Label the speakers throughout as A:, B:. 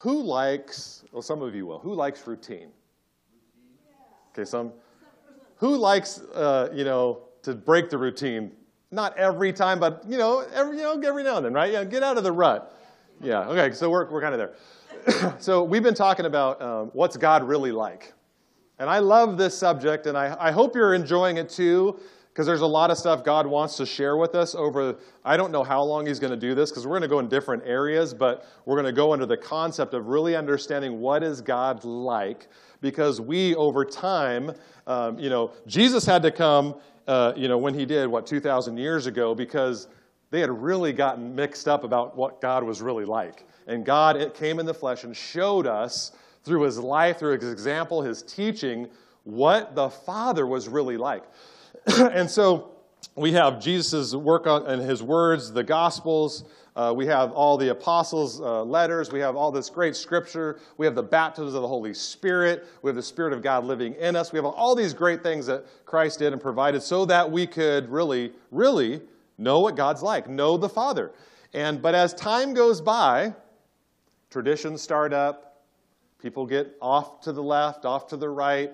A: Who likes, well, some of you will, who likes routine? Okay, some. Who likes, uh, you know, to break the routine? Not every time, but, you know, every, you know, every now and then, right? Yeah, get out of the rut. Yeah, okay, so we're, we're kind of there. so we've been talking about um, what's God really like. And I love this subject, and I, I hope you're enjoying it too because there's a lot of stuff God wants to share with us over, I don't know how long He's going to do this because we're going to go in different areas, but we're going to go into the concept of really understanding what is God like because we, over time, um, you know, Jesus had to come, uh, you know, when He did, what, 2,000 years ago because they had really gotten mixed up about what God was really like. And God it came in the flesh and showed us through His life, through His example, His teaching, what the Father was really like. and so we have Jesus' work on, and his words, the Gospels. Uh, we have all the apostles' uh, letters. We have all this great scripture. We have the baptisms of the Holy Spirit. We have the Spirit of God living in us. We have all these great things that Christ did and provided so that we could really, really know what God's like, know the Father. And but as time goes by, traditions start up. People get off to the left, off to the right.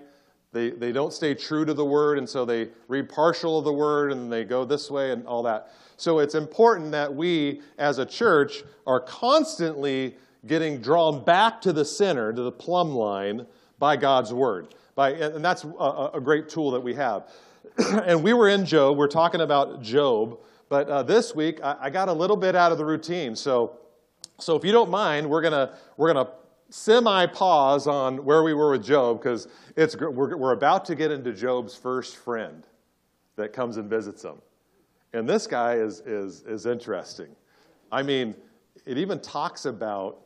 A: They, they don't stay true to the word, and so they read partial of the word and they go this way and all that. So it's important that we, as a church, are constantly getting drawn back to the center, to the plumb line, by God's word. By, and that's a, a great tool that we have. and we were in Job, we're talking about Job, but uh, this week I, I got a little bit out of the routine. So, so if you don't mind, we're going we're going to semi pause on where we were with Job because it's, we're, we're about to get into Job's first friend that comes and visits him. And this guy is, is, is interesting. I mean, it even talks about,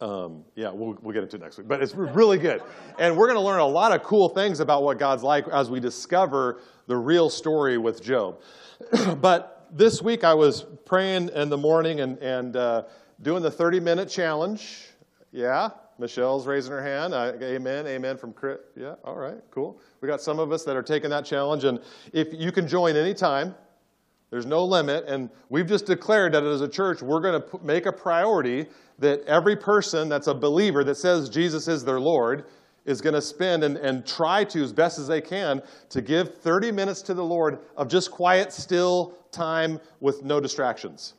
A: um, yeah, we'll, we'll get into it next week, but it's really good. And we're going to learn a lot of cool things about what God's like as we discover the real story with Job. but this week I was praying in the morning and, and uh, doing the 30 minute challenge. Yeah, Michelle's raising her hand. Uh, amen, amen from Chris. Yeah, all right, cool. We got some of us that are taking that challenge, and if you can join anytime, there's no limit. And we've just declared that as a church, we're going to make a priority that every person that's a believer that says Jesus is their Lord is going to spend and, and try to, as best as they can, to give 30 minutes to the Lord of just quiet, still time with no distractions.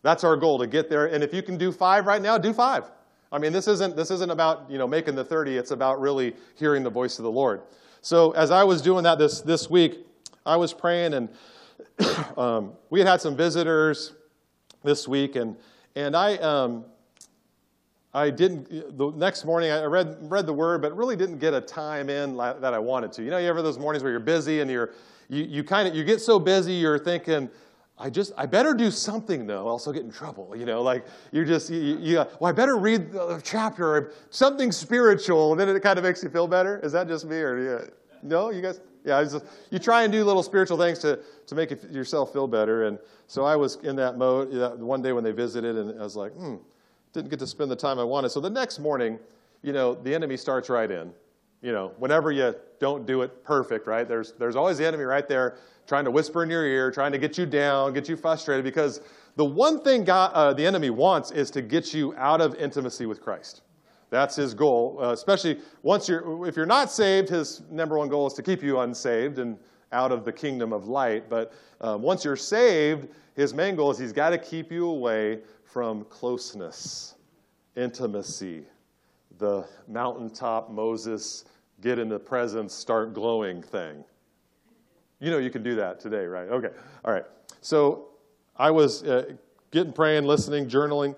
A: That's our goal to get there. And if you can do five right now, do five. I mean, this isn't, this isn't about, you know, making the 30. It's about really hearing the voice of the Lord. So as I was doing that this, this week, I was praying, and um, we had had some visitors this week, and, and I, um, I didn't, the next morning I read, read the word, but really didn't get a time in that I wanted to. You know, you ever those mornings where you're busy and you're, you, you kind of, you get so busy, you're thinking, I just, I better do something though, else I'll get in trouble. You know, like you're just, you, you, well, I better read the chapter or something spiritual, and then it kind of makes you feel better. Is that just me or yeah? no? You guys, yeah. Just, you try and do little spiritual things to to make yourself feel better. And so I was in that mode one day when they visited, and I was like, hmm, didn't get to spend the time I wanted. So the next morning, you know, the enemy starts right in. You know, whenever you don't do it perfect, right? There's there's always the enemy right there trying to whisper in your ear, trying to get you down, get you frustrated, because the one thing God, uh, the enemy wants is to get you out of intimacy with Christ. That's his goal, uh, especially once you're, if you're not saved, his number one goal is to keep you unsaved and out of the kingdom of light. But um, once you're saved, his main goal is he's got to keep you away from closeness, intimacy, the mountaintop Moses get in the presence, start glowing thing. You know you can do that today, right? Okay. All right. So I was uh, getting praying, listening, journaling,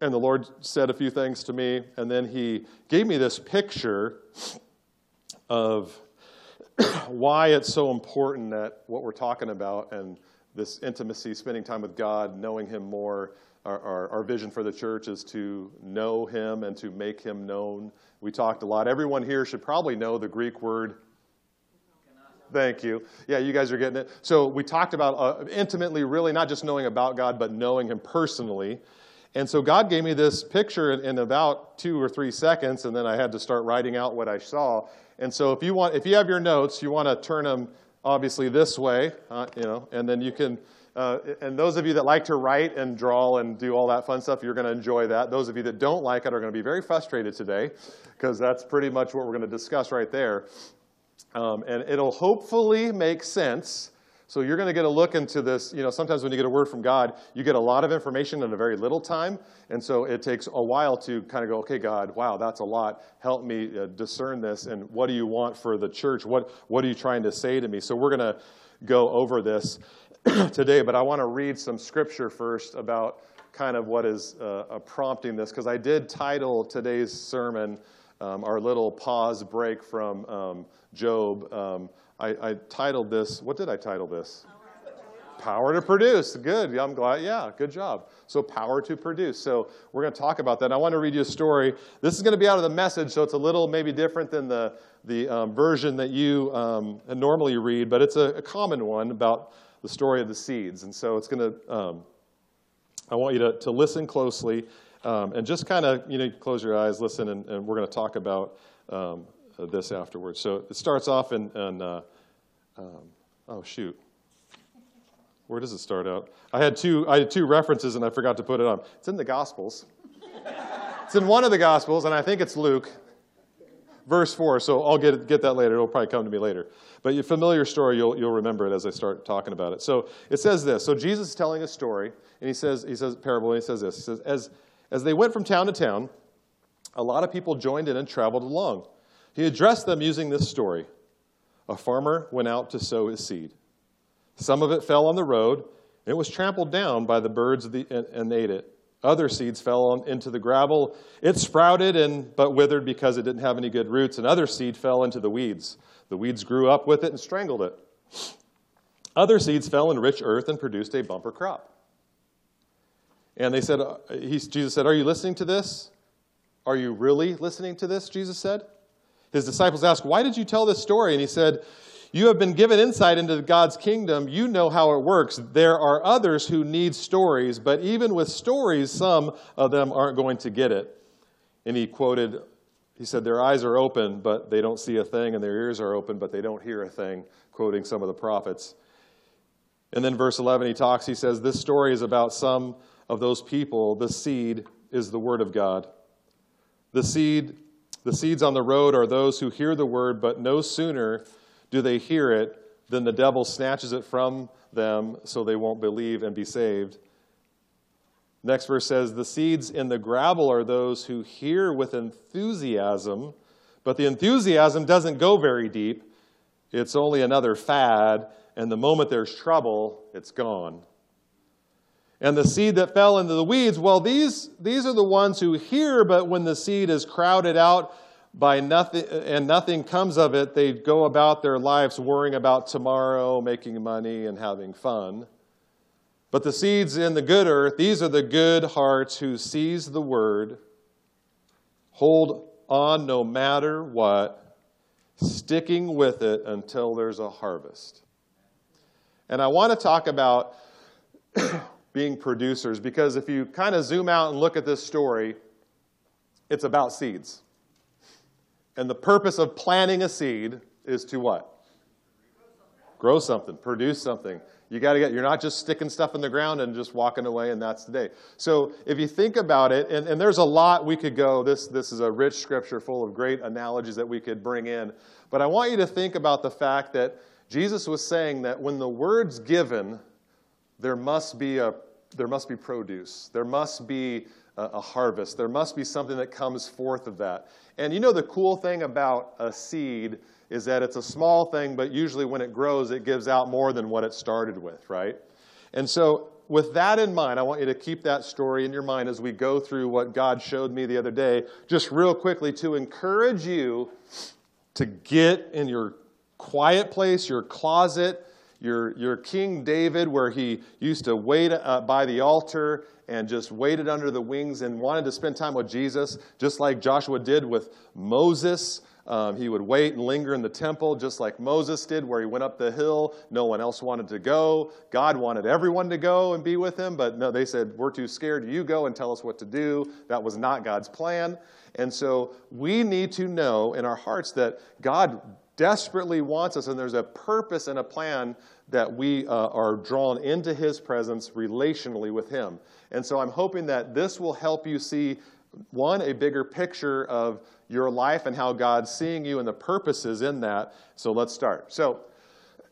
A: and the Lord said a few things to me, and then He gave me this picture of why it's so important that what we're talking about and this intimacy, spending time with God, knowing Him more. Our, our, our, vision for the church is to know Him and to make Him known. We talked a lot. Everyone here should probably know the Greek word Thank you. Yeah, you guys are getting it. So we talked about uh, intimately, really not just knowing about God, but knowing Him personally. And so God gave me this picture in, in, about two or three seconds, and then I had to start writing out what I saw. And so if you want, if you have your notes, you want to turn them obviously this way, uh, you know, and then you can Uh, and those of you that like to write and draw and do all that fun stuff, you're going to enjoy that. Those of you that don't like it are going to be very frustrated today because that's pretty much what we're going to discuss right there. Um, and it'll hopefully make sense. So you're going to get a look into this. You know, sometimes when you get a word from God, you get a lot of information in a very little time. And so it takes a while to kind of go, okay, God, wow, that's a lot. Help me uh, discern this. And what do you want for the church? What, what are you trying to say to me? So we're going to go over this today, but I want to read some scripture first about kind of what is uh, prompting this, because I did title today's sermon um, our little pause break from um, Job. Um, I, I, titled this, what did I title this? Power to produce. Good. I'm glad. Yeah, good job. So, power to produce. So, we're going to talk about that. I want to read you a story. This is going to be out of the message, so it's a little maybe different than the, the um, version that you um, normally read, but it's a, a common one about the story of the seeds. And so it's going to, um, I want you to, to listen closely um, and just kind of, you know, close your eyes, listen, and, and we're going to talk about um, this afterwards. So it starts off in, in uh, um, oh, shoot. Where does it start out? I had two, I had two references and I forgot to put it on. It's in the Gospels. it's in one of the Gospels, and I think it's Luke verse 4, so I'll get, get that later. It'll probably come to me later. But your familiar story, you'll, you'll remember it as I start talking about it. So it says this. So Jesus is telling a story, and he says, he says parable, and he says this. He says, as, as they went from town to town, a lot of people joined in and traveled along. He addressed them using this story. A farmer went out to sow his seed. Some of it fell on the road, and it was trampled down by the birds and, ate it. Other seeds fell on, into the gravel. It sprouted and but withered because it didn't have any good roots. And other seed fell into the weeds. The weeds grew up with it and strangled it. Other seeds fell in rich earth and produced a bumper crop. And they said, uh, he, Jesus said, Are you listening to this? Are you really listening to this? Jesus said. His disciples asked, Why did you tell this story? And he said, you have been given insight into God's kingdom. You know how it works. There are others who need stories, but even with stories, some of them aren't going to get it. And he quoted, he said, Their eyes are open, but they don't see a thing, and their ears are open, but they don't hear a thing, quoting some of the prophets. And then verse 11, he talks, he says, This story is about some of those people. The seed is the word of God. The seed, the seeds on the road are those who hear the word, but no sooner do they hear it, than the devil snatches it from them so they won't believe and be saved. Next verse says, The seeds in the gravel are those who hear with enthusiasm, but the enthusiasm doesn't go very deep. It's only another fad, and the moment there's trouble, it's gone. And the seed that fell into the weeds, well, these, these are the ones who hear, but when the seed is crowded out by nothing and nothing comes of it they go about their lives worrying about tomorrow making money and having fun. But the seeds in the good earth these are the good hearts who seize the word hold on no matter what sticking with it until there's a harvest. And i want to talk about being producers because if you kind of zoom out and look at this story it's about seeds and the purpose of planting a seed is to what? Grow something, produce something. You got to get, you're not just sticking stuff in the ground and just walking away and that's the day. So if you think about it, and, and there's a lot we could go, this, this is a rich scripture full of great analogies that we could bring in. But I want you to think about the fact that Jesus was saying that when the word's given, there must be a there must be produce. There must be a, a harvest. There must be something that comes forth of that. And you know the cool thing about a seed is that it's a small thing, but usually when it grows, it gives out more than what it started with, right? And so, with that in mind, I want you to keep that story in your mind as we go through what God showed me the other day, just real quickly to encourage you to get in your quiet place, your closet, your, your King David, where he used to wait uh, by the altar and just waited under the wings and wanted to spend time with Jesus, just like Joshua did with Moses. Um, he would wait and linger in the temple, just like Moses did, where he went up the hill. No one else wanted to go. God wanted everyone to go and be with him, but no, they said, We're too scared. You go and tell us what to do. That was not God's plan. And so we need to know in our hearts that God desperately wants us, and there's a purpose and a plan that we uh, are drawn into His presence relationally with Him. And so I'm hoping that this will help you see, one, a bigger picture of your life and how God's seeing you and the purposes in that. So let's start. So,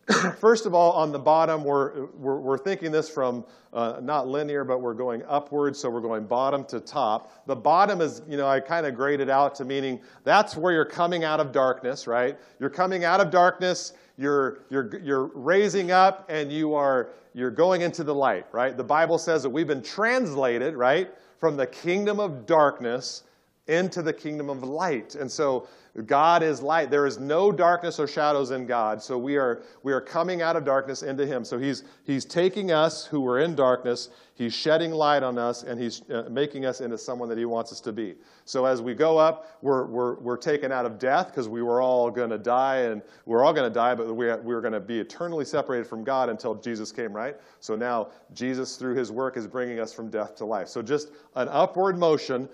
A: First of all, on the bottom, we're, we're, we're thinking this from uh, not linear, but we're going upwards, so we're going bottom to top. The bottom is, you know, I kind of graded out to meaning that's where you're coming out of darkness, right? You're coming out of darkness, you're, you're, you're raising up, and you are, you're going into the light, right? The Bible says that we've been translated, right, from the kingdom of darkness into the kingdom of light. And so God is light. There is no darkness or shadows in God. So we are, we are coming out of darkness into Him. So He's, he's taking us who were in darkness, He's shedding light on us, and He's uh, making us into someone that He wants us to be. So as we go up, we're, we're, we're taken out of death because we were all going to die, and we're all going to die, but we, we were going to be eternally separated from God until Jesus came, right? So now Jesus, through His work, is bringing us from death to life. So just an upward motion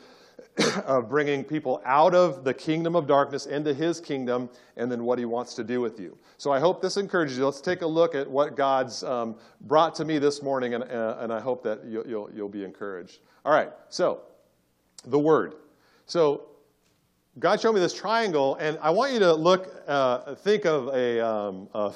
A: of bringing people out of the kingdom of darkness into his kingdom and then what he wants to do with you. So I hope this encourages you. Let's take a look at what God's um, brought to me this morning, and, uh, and I hope that you'll, you'll, you'll be encouraged. All right, so the word. So God showed me this triangle, and I want you to look, uh, think of a, um, a,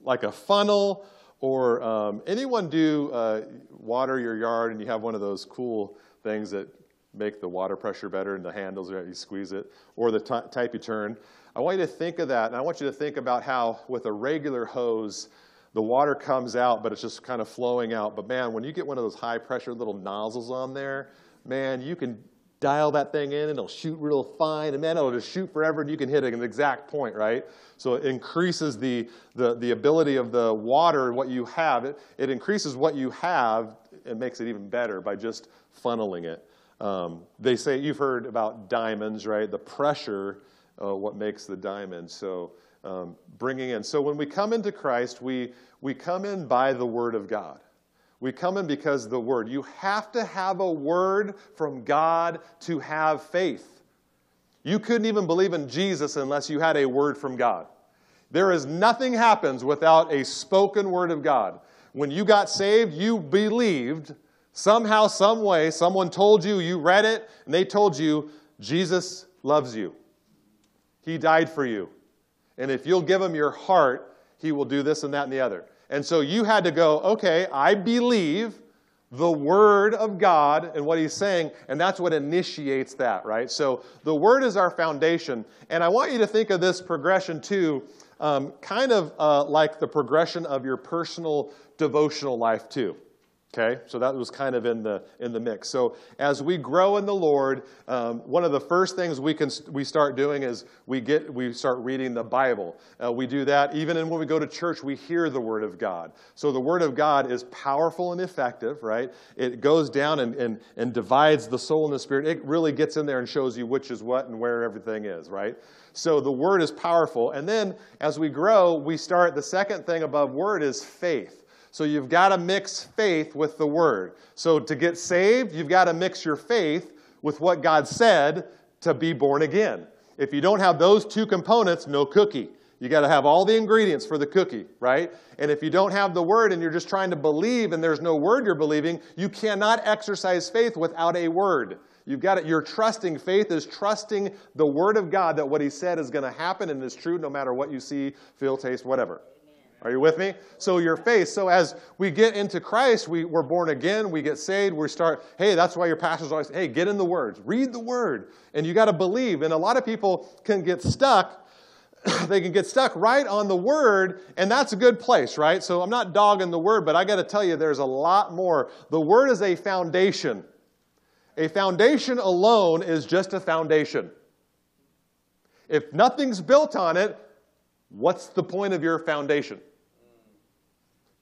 A: like a funnel, or um, anyone do uh, water your yard, and you have one of those cool things that make the water pressure better and the handles, you squeeze it, or the type you turn. I want you to think of that, and I want you to think about how with a regular hose, the water comes out, but it's just kind of flowing out. But man, when you get one of those high pressure little nozzles on there, man, you can dial that thing in and it'll shoot real fine, and man, it'll just shoot forever, and you can hit an exact point, right? So it increases the, the, the ability of the water, what you have. It, it increases what you have and makes it even better by just funneling it. Um, they say, you've heard about diamonds, right? The pressure, uh, what makes the diamond. So um, bringing in. So when we come into Christ, we, we come in by the Word of God. We come in because the Word. You have to have a Word from God to have faith. You couldn't even believe in Jesus unless you had a Word from God. There is nothing happens without a spoken Word of God. When you got saved, you believed Somehow, some way, someone told you, you read it, and they told you, Jesus loves you. He died for you. And if you'll give him your heart, he will do this and that and the other. And so you had to go, okay, I believe the Word of God and what He's saying, and that's what initiates that, right? So the Word is our foundation. And I want you to think of this progression too, um, kind of uh, like the progression of your personal devotional life too. Okay, so that was kind of in the in the mix. So as we grow in the Lord, um, one of the first things we can we start doing is we get we start reading the Bible. Uh, we do that even when we go to church. We hear the Word of God. So the Word of God is powerful and effective, right? It goes down and and, and divides the soul and the spirit. It really gets in there and shows you which is what and where everything is, right? So the Word is powerful. And then as we grow, we start. The second thing above Word is faith. So you've got to mix faith with the word. So to get saved, you've got to mix your faith with what God said to be born again. If you don't have those two components, no cookie. You got to have all the ingredients for the cookie, right? And if you don't have the word and you're just trying to believe and there's no word you're believing, you cannot exercise faith without a word. You've got it. You're trusting. Faith is trusting the word of God that what he said is going to happen and is true no matter what you see, feel, taste, whatever. Are you with me? So your faith. So as we get into Christ, we, we're born again, we get saved, we start, hey, that's why your pastors always hey, get in the words, read the word. And you got to believe. And a lot of people can get stuck. they can get stuck right on the word, and that's a good place, right? So I'm not dogging the word, but I got to tell you, there's a lot more. The word is a foundation. A foundation alone is just a foundation. If nothing's built on it, what's the point of your foundation?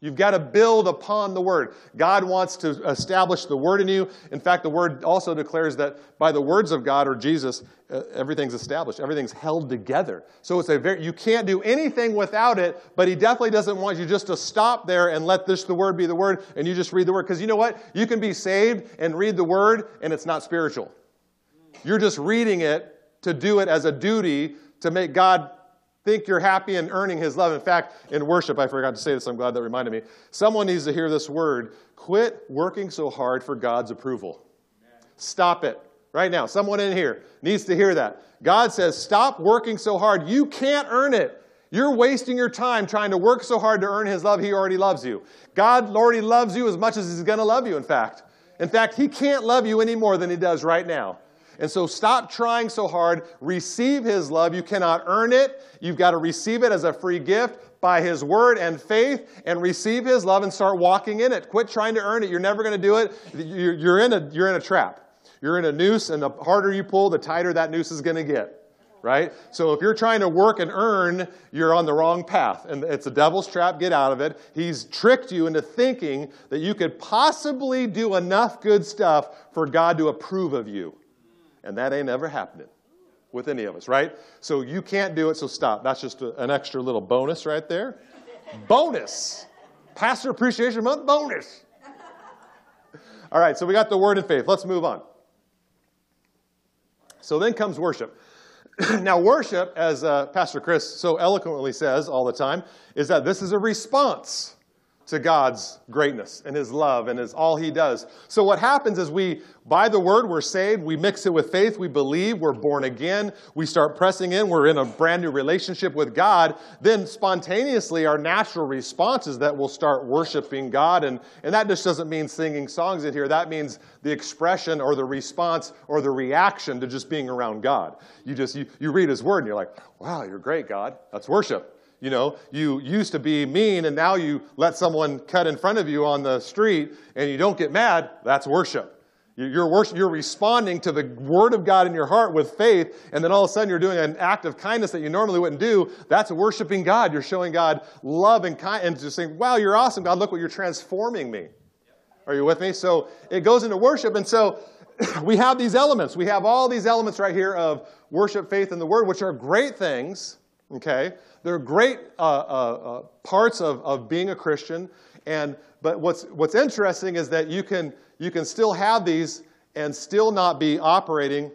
A: You've got to build upon the Word. God wants to establish the Word in you. In fact, the Word also declares that by the words of God or Jesus, uh, everything's established, everything's held together. So it's a very, you can't do anything without it, but He definitely doesn't want you just to stop there and let this, the Word, be the Word, and you just read the Word. Because you know what? You can be saved and read the Word, and it's not spiritual. You're just reading it to do it as a duty to make God think you're happy in earning his love. In fact, in worship, I forgot to say this, I'm glad that reminded me. Someone needs to hear this word quit working so hard for God's approval. Stop it right now. Someone in here needs to hear that. God says, stop working so hard. You can't earn it. You're wasting your time trying to work so hard to earn His love. He already loves you. God already loves you as much as He's going to love you, in fact. In fact, He can't love you any more than He does right now. And so stop trying so hard. Receive His love. You cannot earn it. You've got to receive it as a free gift by His word and faith and receive His love and start walking in it. Quit trying to earn it. You're never going to do it. You're in a, you're in a trap. You're in a noose, and the harder you pull, the tighter that noose is going to get right? So if you're trying to work and earn, you're on the wrong path. And it's a devil's trap, get out of it. He's tricked you into thinking that you could possibly do enough good stuff for God to approve of you. And that ain't ever happening with any of us, right? So you can't do it, so stop. That's just a, an extra little bonus right there. bonus. Pastor Appreciation Month bonus. All right, so we got the word and faith. Let's move on. So then comes worship. now, worship, as uh, Pastor Chris so eloquently says all the time, is that this is a response to God's greatness and His love and His all He does. So what happens is we, by the Word, we're saved. We mix it with faith. We believe. We're born again. We start pressing in. We're in a brand new relationship with God. Then spontaneously, our natural response is that we'll start worshiping God. And, and that just doesn't mean singing songs in here. That means the expression or the response or the reaction to just being around God. You just, you, you read His Word and you're like, wow, you're great, God. That's worship. You know, you used to be mean and now you let someone cut in front of you on the street and you don't get mad. That's worship. You're, worship, you're responding to the word of God in your heart with faith, and then all of a sudden you're doing an act of kindness that you normally wouldn't do. That's worshiping God. You're showing God love and kind, and just saying, "Wow, you're awesome, God! Look what you're transforming me." Are you with me? So it goes into worship, and so we have these elements. We have all these elements right here of worship, faith, and the word, which are great things. Okay, they're great uh, uh, uh, parts of, of being a Christian. And, but what's, what's interesting is that you can, you can still have these and still not be operating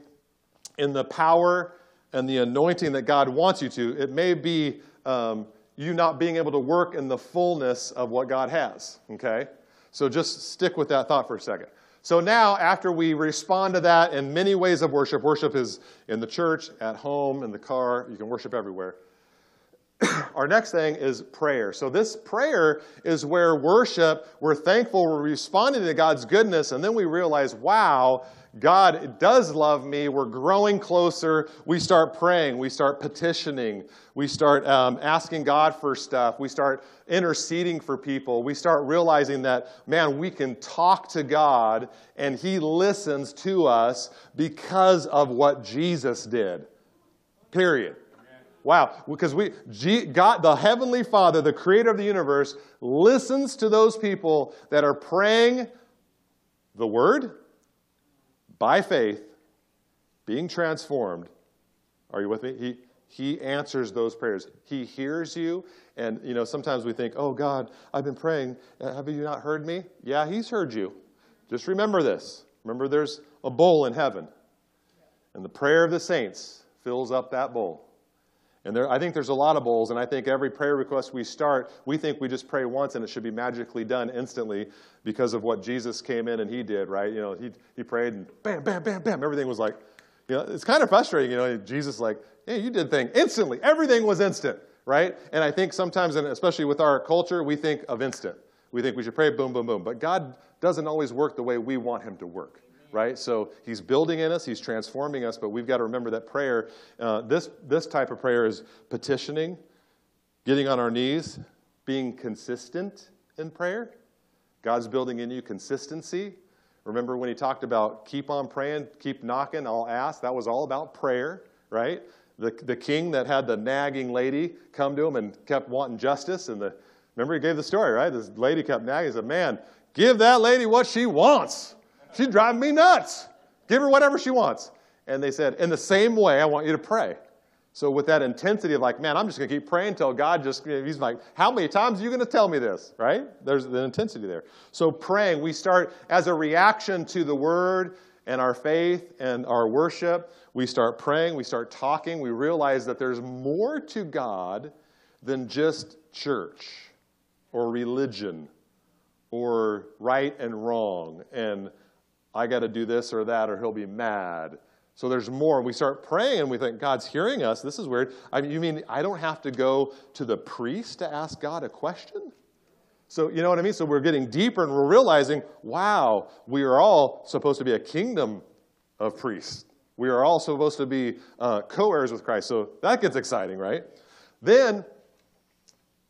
A: in the power and the anointing that God wants you to. It may be um, you not being able to work in the fullness of what God has. Okay? So just stick with that thought for a second. So now, after we respond to that in many ways of worship, worship is in the church, at home, in the car, you can worship everywhere. our next thing is prayer. So, this prayer is where worship, we're thankful, we're responding to God's goodness, and then we realize, wow, God does love me. We're growing closer. We start praying. We start petitioning. We start um, asking God for stuff. We start interceding for people. We start realizing that, man, we can talk to God and He listens to us because of what Jesus did. Period. Wow, because we, God, the Heavenly Father, the creator of the universe, listens to those people that are praying the Word by faith, being transformed. Are you with me? He, he answers those prayers. He hears you. And, you know, sometimes we think, oh, God, I've been praying. Uh, have you not heard me? Yeah, He's heard you. Just remember this. Remember, there's a bowl in heaven. And the prayer of the saints fills up that bowl. And there, I think there's a lot of bowls, and I think every prayer request we start, we think we just pray once and it should be magically done instantly because of what Jesus came in and he did, right? You know, he, he prayed and bam, bam, bam, bam, everything was like, you know, it's kind of frustrating, you know, Jesus like, hey, you did thing instantly. Everything was instant, right? And I think sometimes, and especially with our culture, we think of instant. We think we should pray boom, boom, boom. But God doesn't always work the way we want him to work right? So he's building in us, he's transforming us, but we've got to remember that prayer, uh, this, this type of prayer is petitioning, getting on our knees, being consistent in prayer. God's building in you consistency. Remember when he talked about keep on praying, keep knocking, I'll ask? That was all about prayer, right? The, the king that had the nagging lady come to him and kept wanting justice, and the remember he gave the story, right? This lady kept nagging. He said, Man, give that lady what she wants. She's driving me nuts. Give her whatever she wants. And they said, In the same way, I want you to pray. So, with that intensity of like, man, I'm just going to keep praying until God just, he's like, how many times are you going to tell me this? Right? There's the intensity there. So, praying, we start as a reaction to the word and our faith and our worship, we start praying, we start talking, we realize that there's more to God than just church or religion or right and wrong and I got to do this or that or he'll be mad. So there's more. We start praying and we think, God's hearing us. This is weird. I mean, you mean I don't have to go to the priest to ask God a question? So, you know what I mean? So we're getting deeper and we're realizing, wow, we are all supposed to be a kingdom of priests. We are all supposed to be uh, co heirs with Christ. So that gets exciting, right? Then,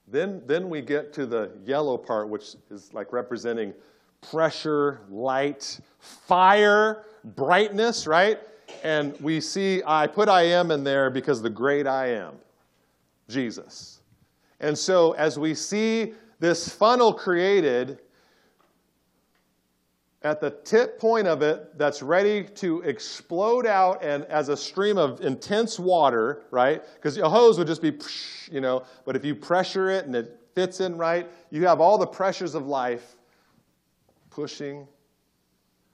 A: then, then we get to the yellow part, which is like representing pressure, light, fire, brightness, right? And we see, I put I am in there because the great I am, Jesus. And so as we see this funnel created, at the tip point of it that's ready to explode out and as a stream of intense water, right? Because a hose would just be, you know, but if you pressure it and it fits in right, you have all the pressures of life pushing,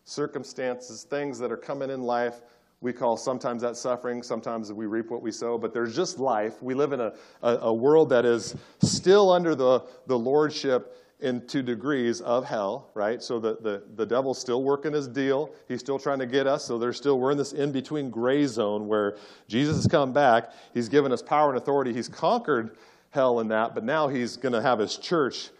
A: circumstances, things that are coming in life. We call sometimes that suffering, sometimes we reap what we sow, but there's just life. We live in a, a, a world that is still under the, the lordship in two degrees of hell, right? So the, the, the devil's still working his deal. He's still trying to get us. So there's still, we're in this in between gray zone where Jesus has come back. He's given us power and authority. He's conquered hell in that, but now he's going to have his church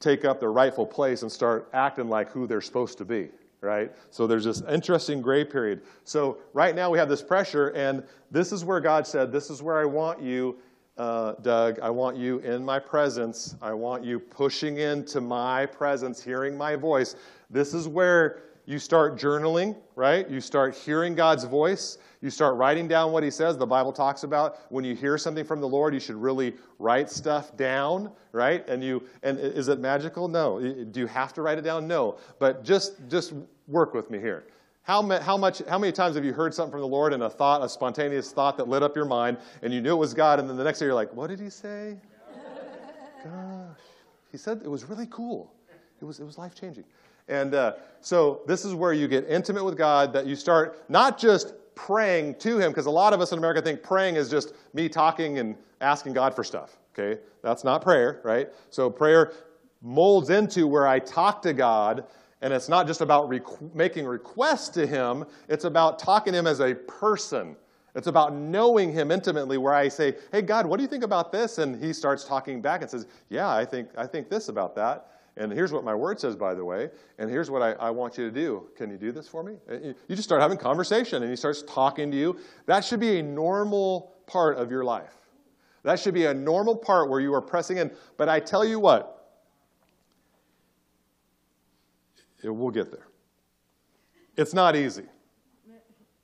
A: take up their rightful place and start acting like who they're supposed to be, right? So there's this interesting gray period. So right now we have this pressure, and this is where God said, This is where I want you uh, Doug, I want you in my presence. I want you pushing into my presence, hearing my voice. This is where you start journaling, right? You start hearing God's voice. You start writing down what He says. The Bible talks about when you hear something from the Lord, you should really write stuff down, right? And you and is it magical? No. Do you have to write it down? No. But just just work with me here. How, how, much, how many times have you heard something from the Lord and a thought, a spontaneous thought that lit up your mind, and you knew it was God, and then the next day you're like, what did he say? Gosh. He said it was really cool. It was, it was life changing. And uh, so this is where you get intimate with God, that you start not just praying to Him, because a lot of us in America think praying is just me talking and asking God for stuff. Okay? That's not prayer, right? So prayer molds into where I talk to God and it's not just about requ- making requests to him, it's about talking to him as a person. It's about knowing him intimately, where I say, Hey, God, what do you think about this? And he starts talking back and says, Yeah, I think, I think this about that. And here's what my word says, by the way. And here's what I, I want you to do. Can you do this for me? You just start having conversation and he starts talking to you. That should be a normal part of your life. That should be a normal part where you are pressing in. But I tell you what, we'll get there. It's not easy,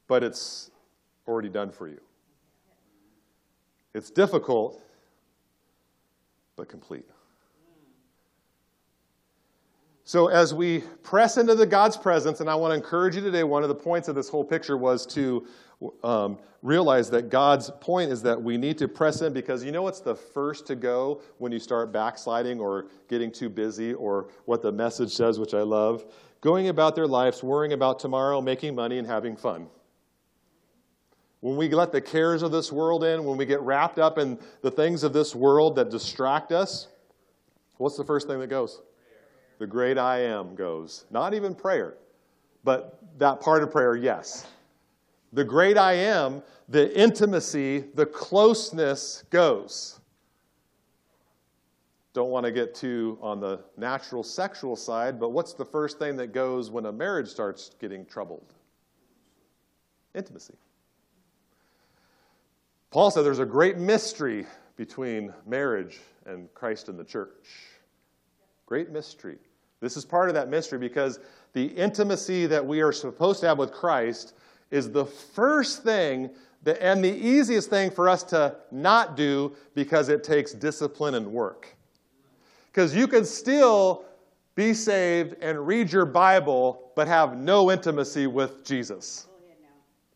A: but it's already done for you. It's difficult, but complete. So, as we press into the God's presence, and I want to encourage you today, one of the points of this whole picture was to um, realize that God's point is that we need to press in because you know what's the first to go when you start backsliding or getting too busy or what the message says, which I love? Going about their lives, worrying about tomorrow, making money, and having fun. When we let the cares of this world in, when we get wrapped up in the things of this world that distract us, what's the first thing that goes? The great I am goes. Not even prayer, but that part of prayer, yes. The great I am, the intimacy, the closeness goes. Don't want to get too on the natural sexual side, but what's the first thing that goes when a marriage starts getting troubled? Intimacy. Paul said there's a great mystery between marriage and Christ and the church. Great mystery. This is part of that mystery because the intimacy that we are supposed to have with Christ is the first thing that, and the easiest thing for us to not do because it takes discipline and work. Because you can still be saved and read your Bible, but have no intimacy with Jesus.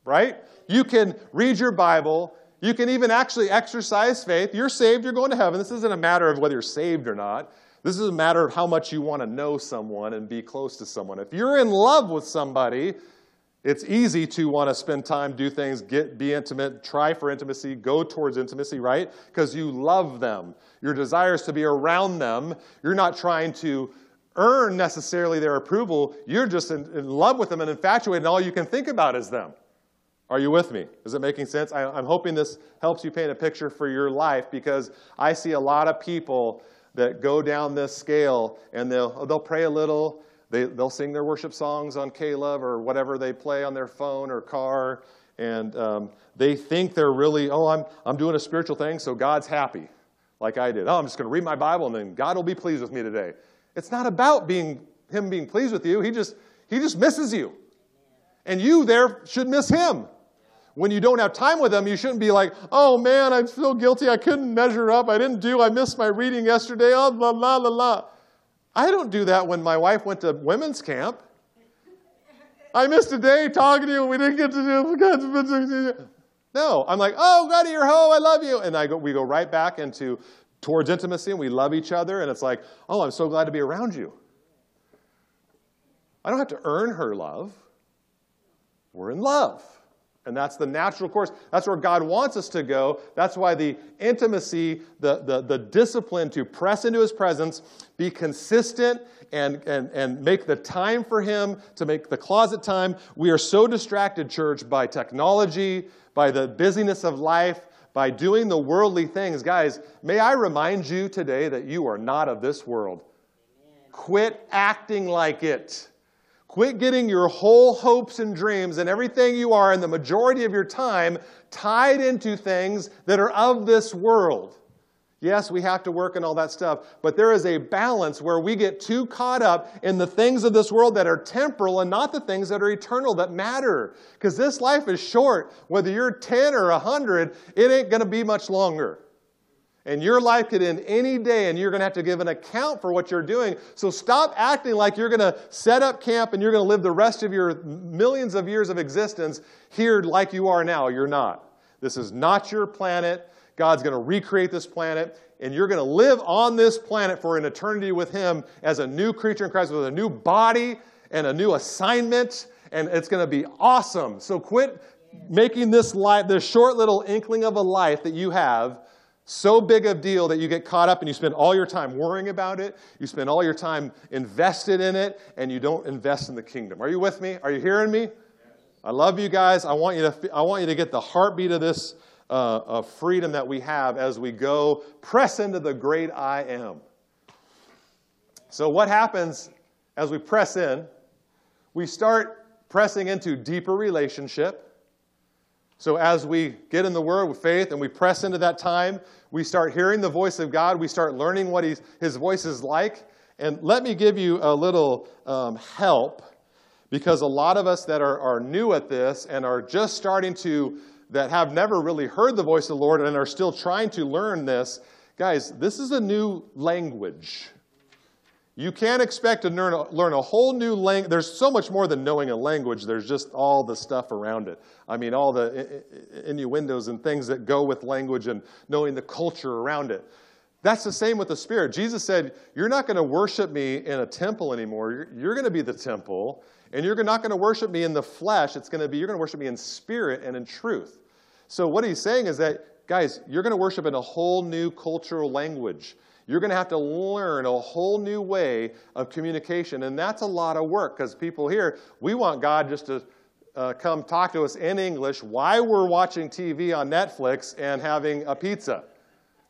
A: Right? You can read your Bible. You can even actually exercise faith. You're saved, you're going to heaven. This isn't a matter of whether you're saved or not. This is a matter of how much you want to know someone and be close to someone. If you're in love with somebody, It's easy to want to spend time, do things, get be intimate, try for intimacy, go towards intimacy, right? Because you love them. Your desire is to be around them. You're not trying to earn necessarily their approval. You're just in, in love with them and infatuated, and all you can think about is them. Are you with me? Is it making sense? I, I'm hoping this helps you paint a picture for your life because I see a lot of people that go down this scale and they'll, they'll pray a little they, they'll sing their worship songs on K-Love or whatever they play on their phone or car, and um, they think they're really, oh, I'm, I'm doing a spiritual thing, so God's happy, like I did. Oh, I'm just going to read my Bible, and then God will be pleased with me today. It's not about being Him being pleased with you. He just, he just misses you. And you there should miss Him. When you don't have time with them, you shouldn't be like, oh man, I'm so guilty. I couldn't measure up. I didn't do. I missed my reading yesterday. Oh, la, la, la, la. I don't do that when my wife went to women's camp. I missed a day talking to you. We didn't get to do No, I'm like, oh, God, you're home. I love you. And I go, we go right back into towards intimacy and we love each other. And it's like, oh, I'm so glad to be around you. I don't have to earn her love. We're in love. And that's the natural course. That's where God wants us to go. That's why the intimacy, the, the, the discipline to press into his presence, be consistent, and, and, and make the time for him, to make the closet time. We are so distracted, church, by technology, by the busyness of life, by doing the worldly things. Guys, may I remind you today that you are not of this world. Quit acting like it. Quit getting your whole hopes and dreams and everything you are and the majority of your time tied into things that are of this world. Yes, we have to work and all that stuff, but there is a balance where we get too caught up in the things of this world that are temporal and not the things that are eternal that matter. Because this life is short. Whether you're 10 or 100, it ain't going to be much longer. And your life could end any day, and you're going to have to give an account for what you're doing. So stop acting like you're going to set up camp and you're going to live the rest of your millions of years of existence here like you are now. You're not. This is not your planet. God's going to recreate this planet, and you're going to live on this planet for an eternity with Him as a new creature in Christ with a new body and a new assignment, and it's going to be awesome. So quit making this life, this short little inkling of a life that you have so big a deal that you get caught up and you spend all your time worrying about it. You spend all your time invested in it, and you don't invest in the kingdom. Are you with me? Are you hearing me? I love you guys. I want you to, I want you to get the heartbeat of this uh, of freedom that we have as we go press into the great I am. So, what happens as we press in? We start pressing into deeper relationship. So, as we get in the Word with faith and we press into that time, we start hearing the voice of God. We start learning what His voice is like. And let me give you a little um, help because a lot of us that are, are new at this and are just starting to, that have never really heard the voice of the Lord and are still trying to learn this, guys, this is a new language. You can't expect to learn a, learn a whole new language. There's so much more than knowing a language. There's just all the stuff around it. I mean, all the innuendos and things that go with language and knowing the culture around it. That's the same with the Spirit. Jesus said, You're not going to worship me in a temple anymore. You're, you're going to be the temple, and you're not going to worship me in the flesh. It's going to be, you're going to worship me in spirit and in truth. So, what he's saying is that, guys, you're going to worship in a whole new cultural language. You're going to have to learn a whole new way of communication. And that's a lot of work because people here, we want God just to uh, come talk to us in English while we're watching TV on Netflix and having a pizza.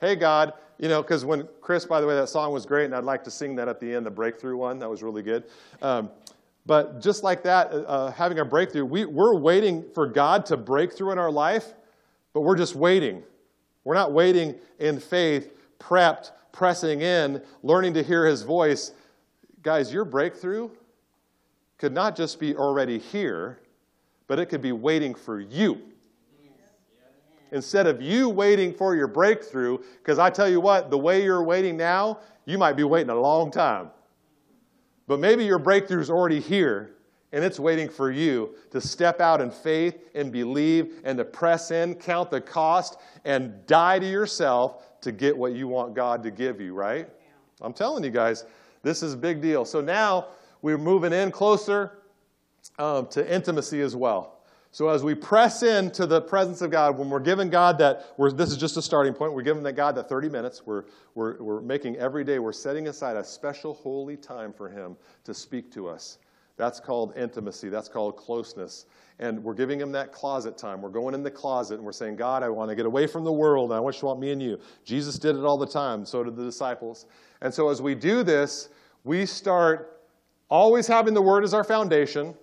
A: Hey, God, you know, because when Chris, by the way, that song was great, and I'd like to sing that at the end, the breakthrough one. That was really good. Um, but just like that, uh, uh having a breakthrough, we, we're waiting for God to break through in our life, but we're just waiting. We're not waiting in faith, prepped, pressing in, learning to hear his voice. Guys, your breakthrough could not just be already here, but it could be waiting for you. Instead of you waiting for your breakthrough, because I tell you what, the way you're waiting now, you might be waiting a long time. But maybe your breakthrough is already here, and it's waiting for you to step out in faith and believe and to press in, count the cost, and die to yourself to get what you want God to give you, right? I'm telling you guys, this is a big deal. So now we're moving in closer. um, to intimacy as well. So as we press into the presence of God, when we're giving God that, we're, this is just a starting point, we're giving that God that 30 minutes. We're, we're, we're making every day, we're setting aside a special holy time for Him to speak to us. That's called intimacy. That's called closeness. And we're giving Him that closet time. We're going in the closet and we're saying, God, I want to get away from the world. I want you to want me and you. Jesus did it all the time. So did the disciples. And so as we do this, we start always having the Word as our foundation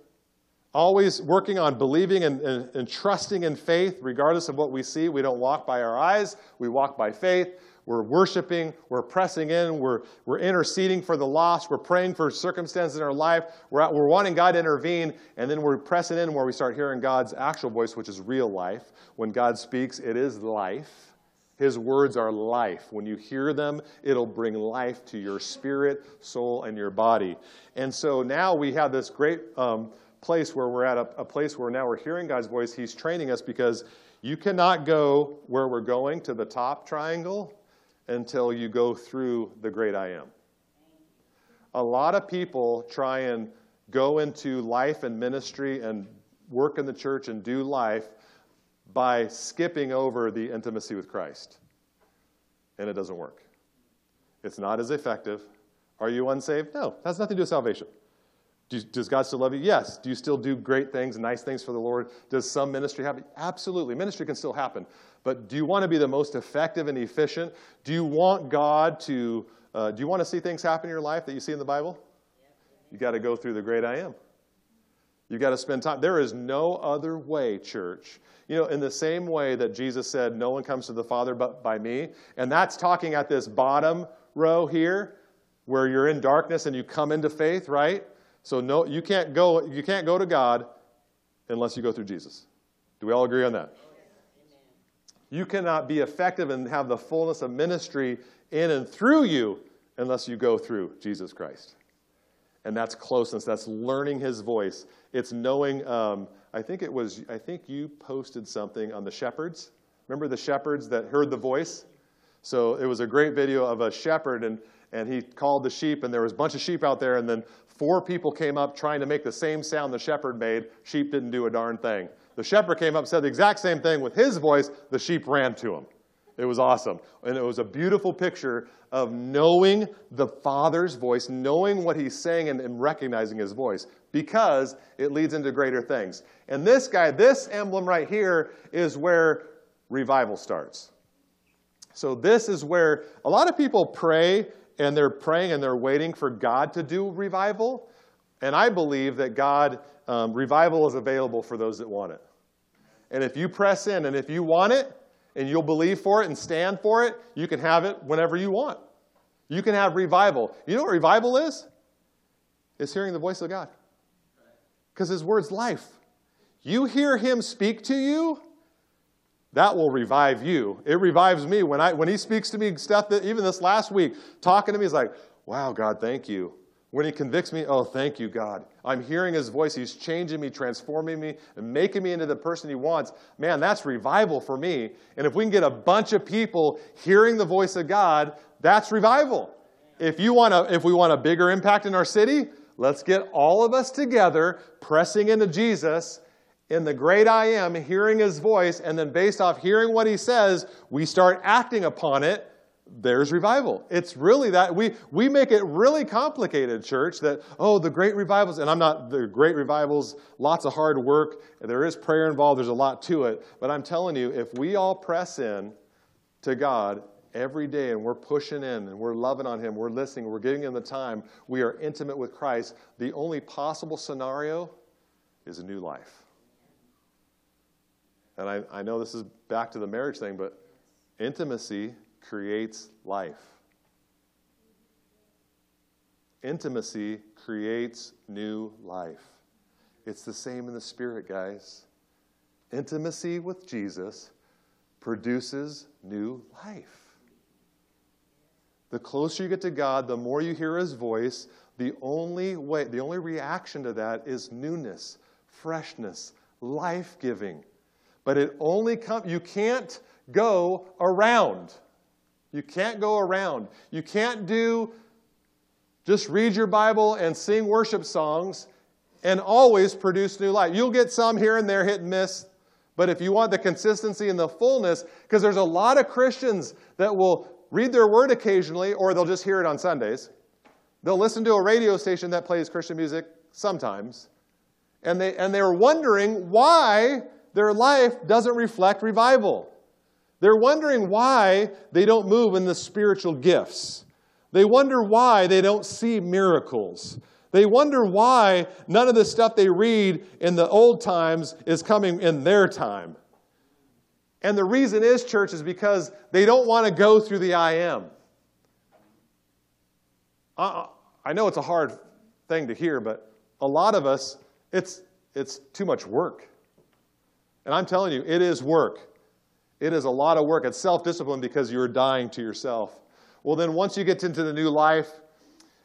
A: always working on believing and, and, and, trusting in faith, regardless of what we see. We don't walk by our eyes, we walk by faith. We're worshiping, we're pressing in, we're, we're interceding for the lost, we're praying for circumstances in our life, we're, we're wanting God to intervene, and then we're pressing in where we start hearing God's actual voice, which is real life. When God speaks, it is life. His words are life. When you hear them, it'll bring life to your spirit, soul, and your body. And so now we have this great. Um, place where we're at a, a place where now we're hearing God's voice. He's training us because you cannot go where we're going to the top triangle until you go through the great I am. A lot of people try and go into life and ministry and work in the church and do life by skipping over the intimacy with Christ. And it doesn't work. It's not as effective. Are you unsaved? No, that has nothing to do with salvation. Do, does God still love you? Yes. Do you still do great things, nice things for the Lord? Does some ministry happen? Absolutely. Ministry can still happen. But do you want to be the most effective and efficient? Do you want God to, uh, do you want to see things happen in your life that you see in the Bible? You got to go through the great I am. You got to spend time. There is no other way, church. You know, in the same way that Jesus said, No one comes to the Father but by me, and that's talking at this bottom row here, where you're in darkness and you come into faith, right? So no, you can't go, you can't go to God unless you go through Jesus. Do we all agree on that? You cannot be effective and have the fullness of ministry in and through you unless you go through Jesus Christ. And that's closeness. That's learning His voice. It's knowing. Um, I think it was. I think you posted something on the shepherds. Remember the shepherds that heard the voice. So it was a great video of a shepherd, and and he called the sheep, and there was a bunch of sheep out there, and then Four people came up trying to make the same sound the shepherd made. Sheep didn't do a darn thing. The shepherd came up, said the exact same thing with his voice. The sheep ran to him. It was awesome. And it was a beautiful picture of knowing the Father's voice, knowing what he's saying, and, and, recognizing his voice because it leads into greater things. And this guy, this emblem right here, is where revival starts. So, this is where a lot of people pray and they're praying and they're waiting for God to do revival. And I believe that God, um, revival is available for those that want it. And if you press in and if you want it and you'll believe for it and stand for it, you can have it whenever you want. You can have revival. You know what revival is? It's hearing the voice of God. Because His word's life. You hear Him speak to you, that will revive you. It revives me when I when he speaks to me stuff that even this last week, talking to me, he's like, wow, God, thank you. When he convicts me, oh, thank you, God. I'm hearing his voice. He's changing me, transforming me, and making me into the person he wants. Man, that's revival for me. And if we can get a bunch of people hearing the voice of God, that's revival. If you want a, if we want a bigger impact in our city, let's get all of us together pressing into Jesus in the great I am, hearing his voice, and then based off hearing what he says, we start acting upon it, there's revival. It's really that we we make it really complicated, church, that oh, the great revivals, and I'm not the great revivals, lots of hard work, there is prayer involved, there's a lot to it, but I'm telling you, if we all press in to God every day and we're pushing in and we're loving on him, we're listening, we're giving him the time, we are intimate with Christ, the only possible scenario is a new life. And I, I know this is back to the marriage thing, but intimacy creates life. Intimacy creates new life. It's the same in the spirit, guys. Intimacy with Jesus produces new life. The closer you get to God, the more you hear his voice, the only way, the only reaction to that is newness, freshness, life giving. But it only comes, you can't go around. You can't go around. You can't do just read your Bible and sing worship songs and always produce new life. You'll get some here and there hit and miss, but if you want the consistency and the fullness, because there's a lot of Christians that will read their word occasionally or they'll just hear it on Sundays. They'll listen to a radio station that plays Christian music sometimes. And, they, and they're wondering why their life doesn't reflect revival. They're wondering why they don't move in the spiritual gifts. They wonder why they don't see miracles. They wonder why none of the stuff they read in the old times is coming in their time. And the reason is, church, is because they don't want to go through the I am. Uh, I know it's a hard thing to hear, but a lot of us, it's, it's too much work. And I'm telling you, it is work. It is a lot of work. It's self discipline because you're dying to yourself. Well, then once you get into the new life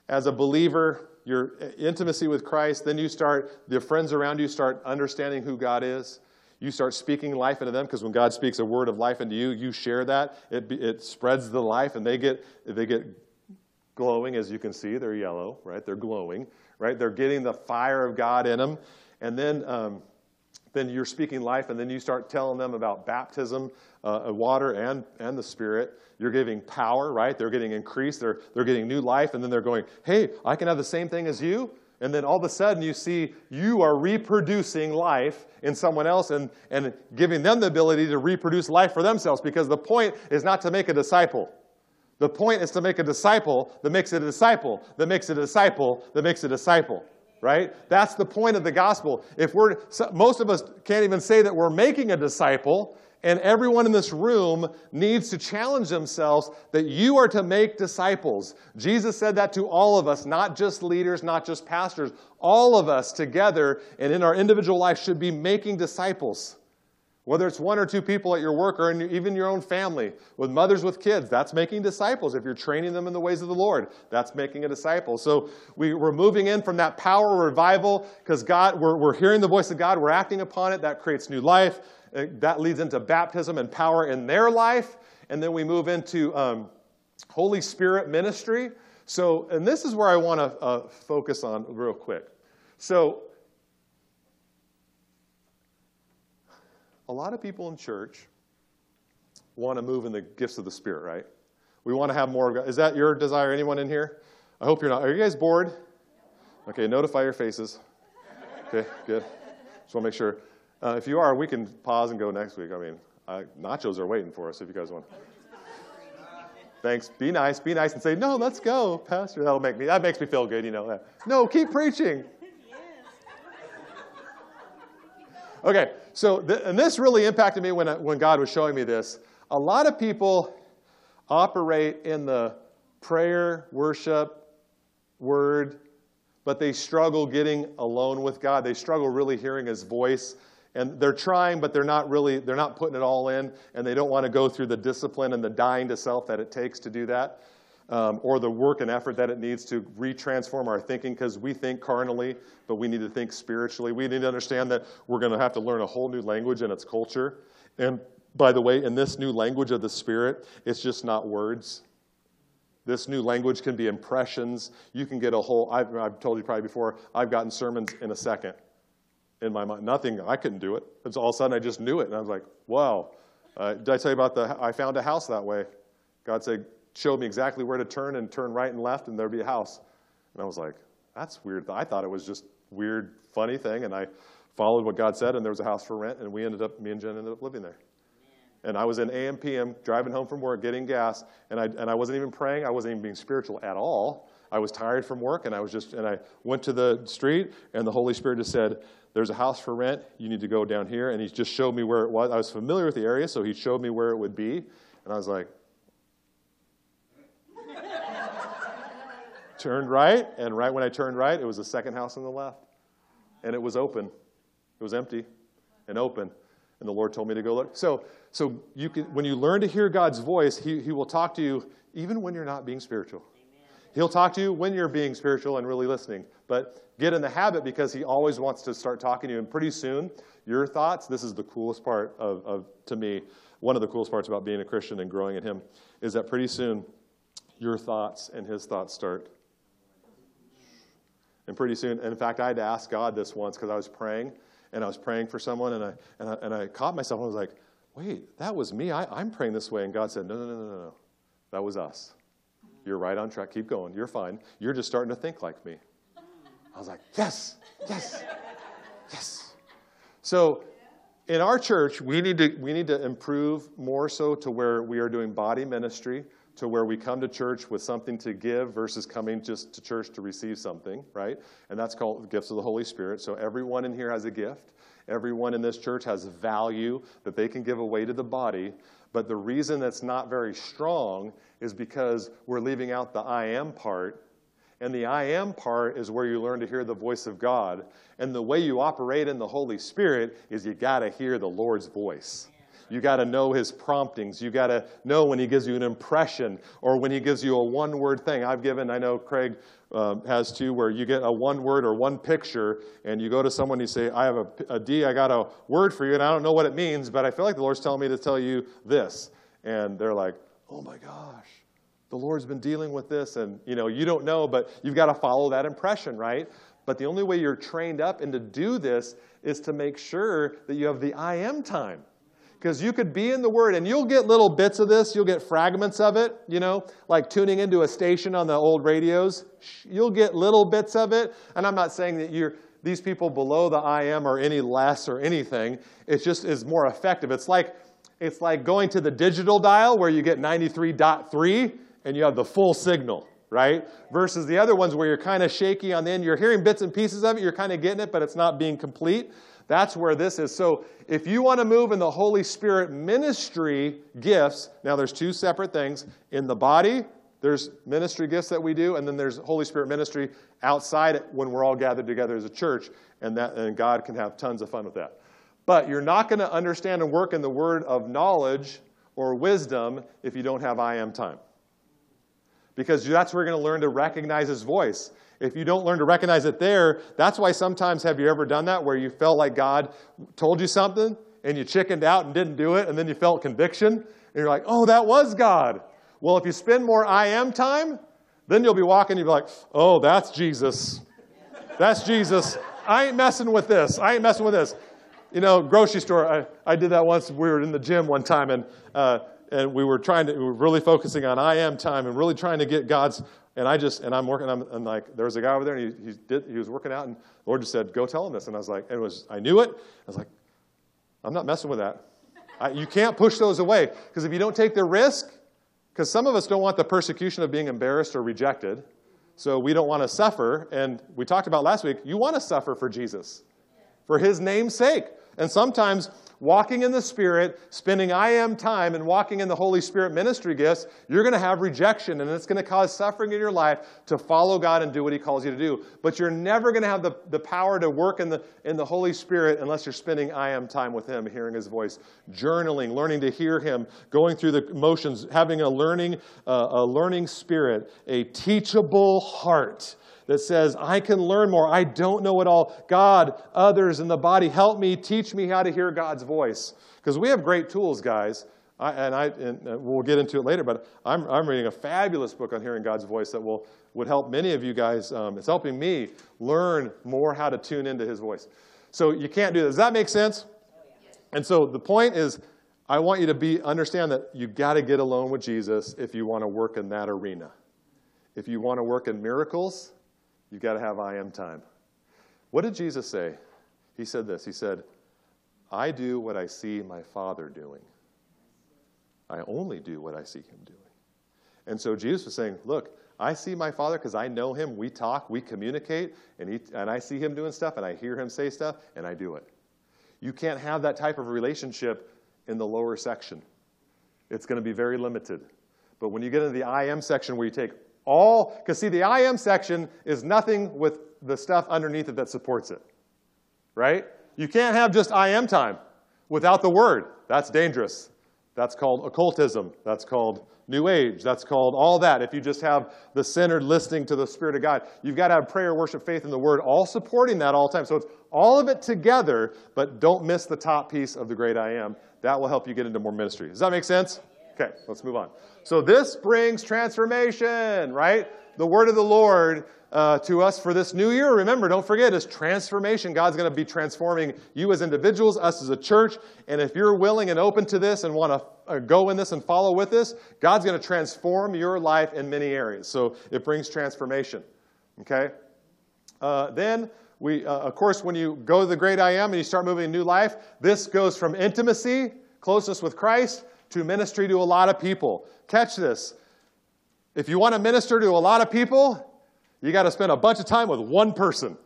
A: as a believer, your intimacy with Christ, then you start, the friends around you start understanding who God is. You start speaking life into them because when God speaks a word of life into you, you share that. It, it spreads the life, and they get, they get glowing, as you can see. They're yellow, right? They're glowing, right? They're getting the fire of God in them. And then um, then you're speaking life, and then you start telling them about baptism, uh, water, and, and the Spirit. You're giving power, right? They're getting increased, they're, they're getting new life, and then they're going, hey, I can have the same thing as you. And then all of a sudden you see you are reproducing life in someone else and, and giving them the ability to reproduce life for themselves because the point is not to make a disciple. The point is to make a disciple that makes a disciple that makes a disciple that makes a disciple right? That's the point of the gospel. If we're, most of us can't even say that we're making a disciple, and everyone in this room needs to challenge themselves that you are to make disciples. Jesus said that to all of us, not just leaders, not just pastors. All of us together and in our individual life should be making disciples. Whether it's one or two people at your work or in even your own family, with mothers with kids, that's making disciples. If you're training them in the ways of the Lord, that's making a disciple. So we, are moving in from that power revival because God, we're, we're hearing the voice of God, we're acting upon it. That creates new life. That leads into baptism and power in their life. And then we move into um, Holy Spirit ministry. So, and this is where I want to uh, focus on real quick. So, a lot of people in church want to move in the gifts of the Spirit, right? We want to have more of God. Is that your desire? Anyone in here? I hope you're not. Are you guys bored? Okay, notify your faces. Okay, good. Just want to make sure. Uh, if you are, we can pause and go next week. I mean, uh, nachos are waiting for us if you guys want. Thanks. Be nice. Be nice and say, no, let's go, Pastor. That'll make me. That makes me feel good. You know. No, keep preaching. Okay, so th- and this really impacted me when, when God was showing me this. A lot of people operate in the prayer, worship, word, but they struggle getting alone with God. They struggle really hearing His voice. And they're trying, but they're not really, they're not putting it all in, and they don't want to go through the discipline and the dying to self that it takes to do that um, or the work and effort that it needs to retransform our thinking because we think carnally, but we need to think spiritually. We need to understand that we're going to have to learn a whole new language and its culture. And by the way, in this new language of the Spirit, it's just not words. This new language can be impressions. You can get a whole, I've, I've told you probably before, I've gotten sermons in a second in my mind. Nothing, I couldn't do it. It's all of a sudden I just knew it. And I was like, wow. Uh, did I tell you about the, I found a house that way? God said, showed me exactly where to turn and turn right and left, and there'd be a house. And I was like, that's weird. I thought it was just weird, funny thing, and I followed what God said, and there was a house for rent, and we ended up, me and Jen ended up living there. And I was in AM PM driving home from work, getting gas, and I, and I wasn't even praying. I wasn't even being spiritual at all. I was tired from work, and I was just, and I went to the street, and the Holy Spirit just said, "There's a house for rent. You need to go down here." And He just showed me where it was. I was familiar with the area, so He showed me where it would be, and I was like, turned right, and right when I turned right, it was the second house on the left. And it was open. It was empty and open. And the Lord told me to go look. So, so you can, when you learn to hear God's voice, he, he will talk to you even when you're not being spiritual. He'll talk to you when you're being spiritual and really listening. But get in the habit because he always wants to start talking to you. And pretty soon, your thoughts, this is the coolest part of, of to me, one of the coolest parts about being a Christian and growing in him, is that pretty soon your thoughts and his thoughts start And pretty soon, in fact, I had to ask God this once because I was praying and I was praying for someone and I, and I, and I caught myself and I was like, wait, that was me. I, I'm praying this way. And God said, no, no, no, no, no. That was us. You're right on track. Keep going. You're fine. You're just starting to think like me. I was like, yes, yes, yes. So in our church, we need to, we need to improve more so to where we are doing body ministry to where we come to church with something to give versus coming just to church to receive something, right? And that's called the gifts of the Holy Spirit. So everyone in here has a gift. Everyone in this church has value that they can give away to the body. But the reason that's not very strong is because we're leaving out the I am part. And the I am part is where you learn to hear the voice of God. And the way you operate in the Holy Spirit is you got to hear the Lord's voice. You got to know his promptings. You got to know when he gives you an impression or when he gives you a one word thing. I've given, I know Craig um, has too, where you get a one word or one picture and you go to someone and you say, I have a, a D, I got a word for you, and I don't know what it means, but I feel like the Lord's telling me to tell you this. And they're like, oh my gosh the Lord's been dealing with this, and you know, you don't know, but you've got to follow that impression, right? But the only way you're trained up and to do this is to make sure that you have the I am time because you could be in the Word and you'll get little bits of this, you'll get fragments of it, you know, like tuning into a station on the old radios. You'll get little bits of it. And I'm not saying that you're these people below the I am are any less or anything. It just is more effective. It's like it's like going to the digital dial where you get 93.3 and you have the full signal, right? Versus the other ones where you're kind of shaky on the end. You're hearing bits and pieces of it, you're kind of getting it, but it's not being complete. That's where this is. So if you want to move in the Holy Spirit ministry gifts, now there's two separate things. In the body, there's ministry gifts that we do, and then there's Holy Spirit ministry outside when we're all gathered together as a church, and that and God can have tons of fun with that. But you're not going to understand and work in the word of knowledge or wisdom if you don't have I am time. Because that's where you're going to learn to recognize his voice. If you don't learn to recognize it there, that's why sometimes have you ever done that where you felt like God told you something and you chickened out and didn't do it and then you felt conviction and you're like, oh, that was God. Well, if you spend more I am time, then you'll be walking you'll be like, oh, that's Jesus. That's Jesus. I ain't messing with this. I ain't messing with this. You know, grocery store, I, I did that once. We were in the gym one time and, uh, and we were trying to, we were really focusing on I am time and really trying to get God's and I just, and I'm working, I'm, and like, there was a guy over there, and he, he, did, he was working out, and the Lord just said, go tell him this. And I was like, it was, I knew it. I was like, I'm not messing with that. I, you can't push those away, because if you don't take the risk, because some of us don't want the persecution of being embarrassed or rejected, so we don't want to suffer. And we talked about last week, you want to suffer for Jesus, for his name's sake. And sometimes walking in the Spirit, spending I am time, and walking in the Holy Spirit ministry gifts, you're going to have rejection and it's going to cause suffering in your life to follow God and do what He calls you to do. But you're never going to have the, the power to work in the, in the Holy Spirit unless you're spending I am time with Him, hearing His voice, journaling, learning to hear Him, going through the motions, having a learning, uh, a learning spirit, a teachable heart that says, I can learn more. I don't know it all. God, others in the body, help me, teach me how to hear God's voice. Because we have great tools, guys. I, and, I, and we'll get into it later, but I'm, I'm reading a fabulous book on hearing God's voice that will, would help many of you guys. Um, it's helping me learn more how to tune into his voice. So you can't do this. Does that make sense? And so the point is, I want you to be understand that you've got to get alone with Jesus if you want to work in that arena. If you want to work in miracles, You've got to have I am time. What did Jesus say? He said this He said, I do what I see my Father doing. I only do what I see him doing. And so Jesus was saying, Look, I see my Father because I know him. We talk, we communicate, and, he, and I see him doing stuff, and I hear him say stuff, and I do it. You can't have that type of relationship in the lower section. It's going to be very limited. But when you get into the I am section where you take all, because see, the I am section is nothing with the stuff underneath it that supports it, right? You can't have just I am time without the word. That's dangerous. That's called occultism. That's called New Age. That's called all that. If you just have the centered listening to the Spirit of God, you've got to have prayer, worship, faith, and the Word all supporting that all the time. So it's all of it together, but don't miss the top piece of the great I am. That will help you get into more ministry. Does that make sense? Okay, let's move on. So this brings transformation, right? the word of the Lord uh, to us for this new year, remember, don't forget, is transformation. God's going to be transforming you as individuals, us as a church. And if you're willing and open to this and want to uh, go in this and follow with this, God's going to transform your life in many areas. So it brings transformation. Okay? Uh, then, we, uh, of course, when you go to the great I am and you start moving a new life, this goes from intimacy, closeness with Christ, to ministry to a lot of people. Catch this. If you want to minister to a lot of people, you got to spend a bunch of time with one person.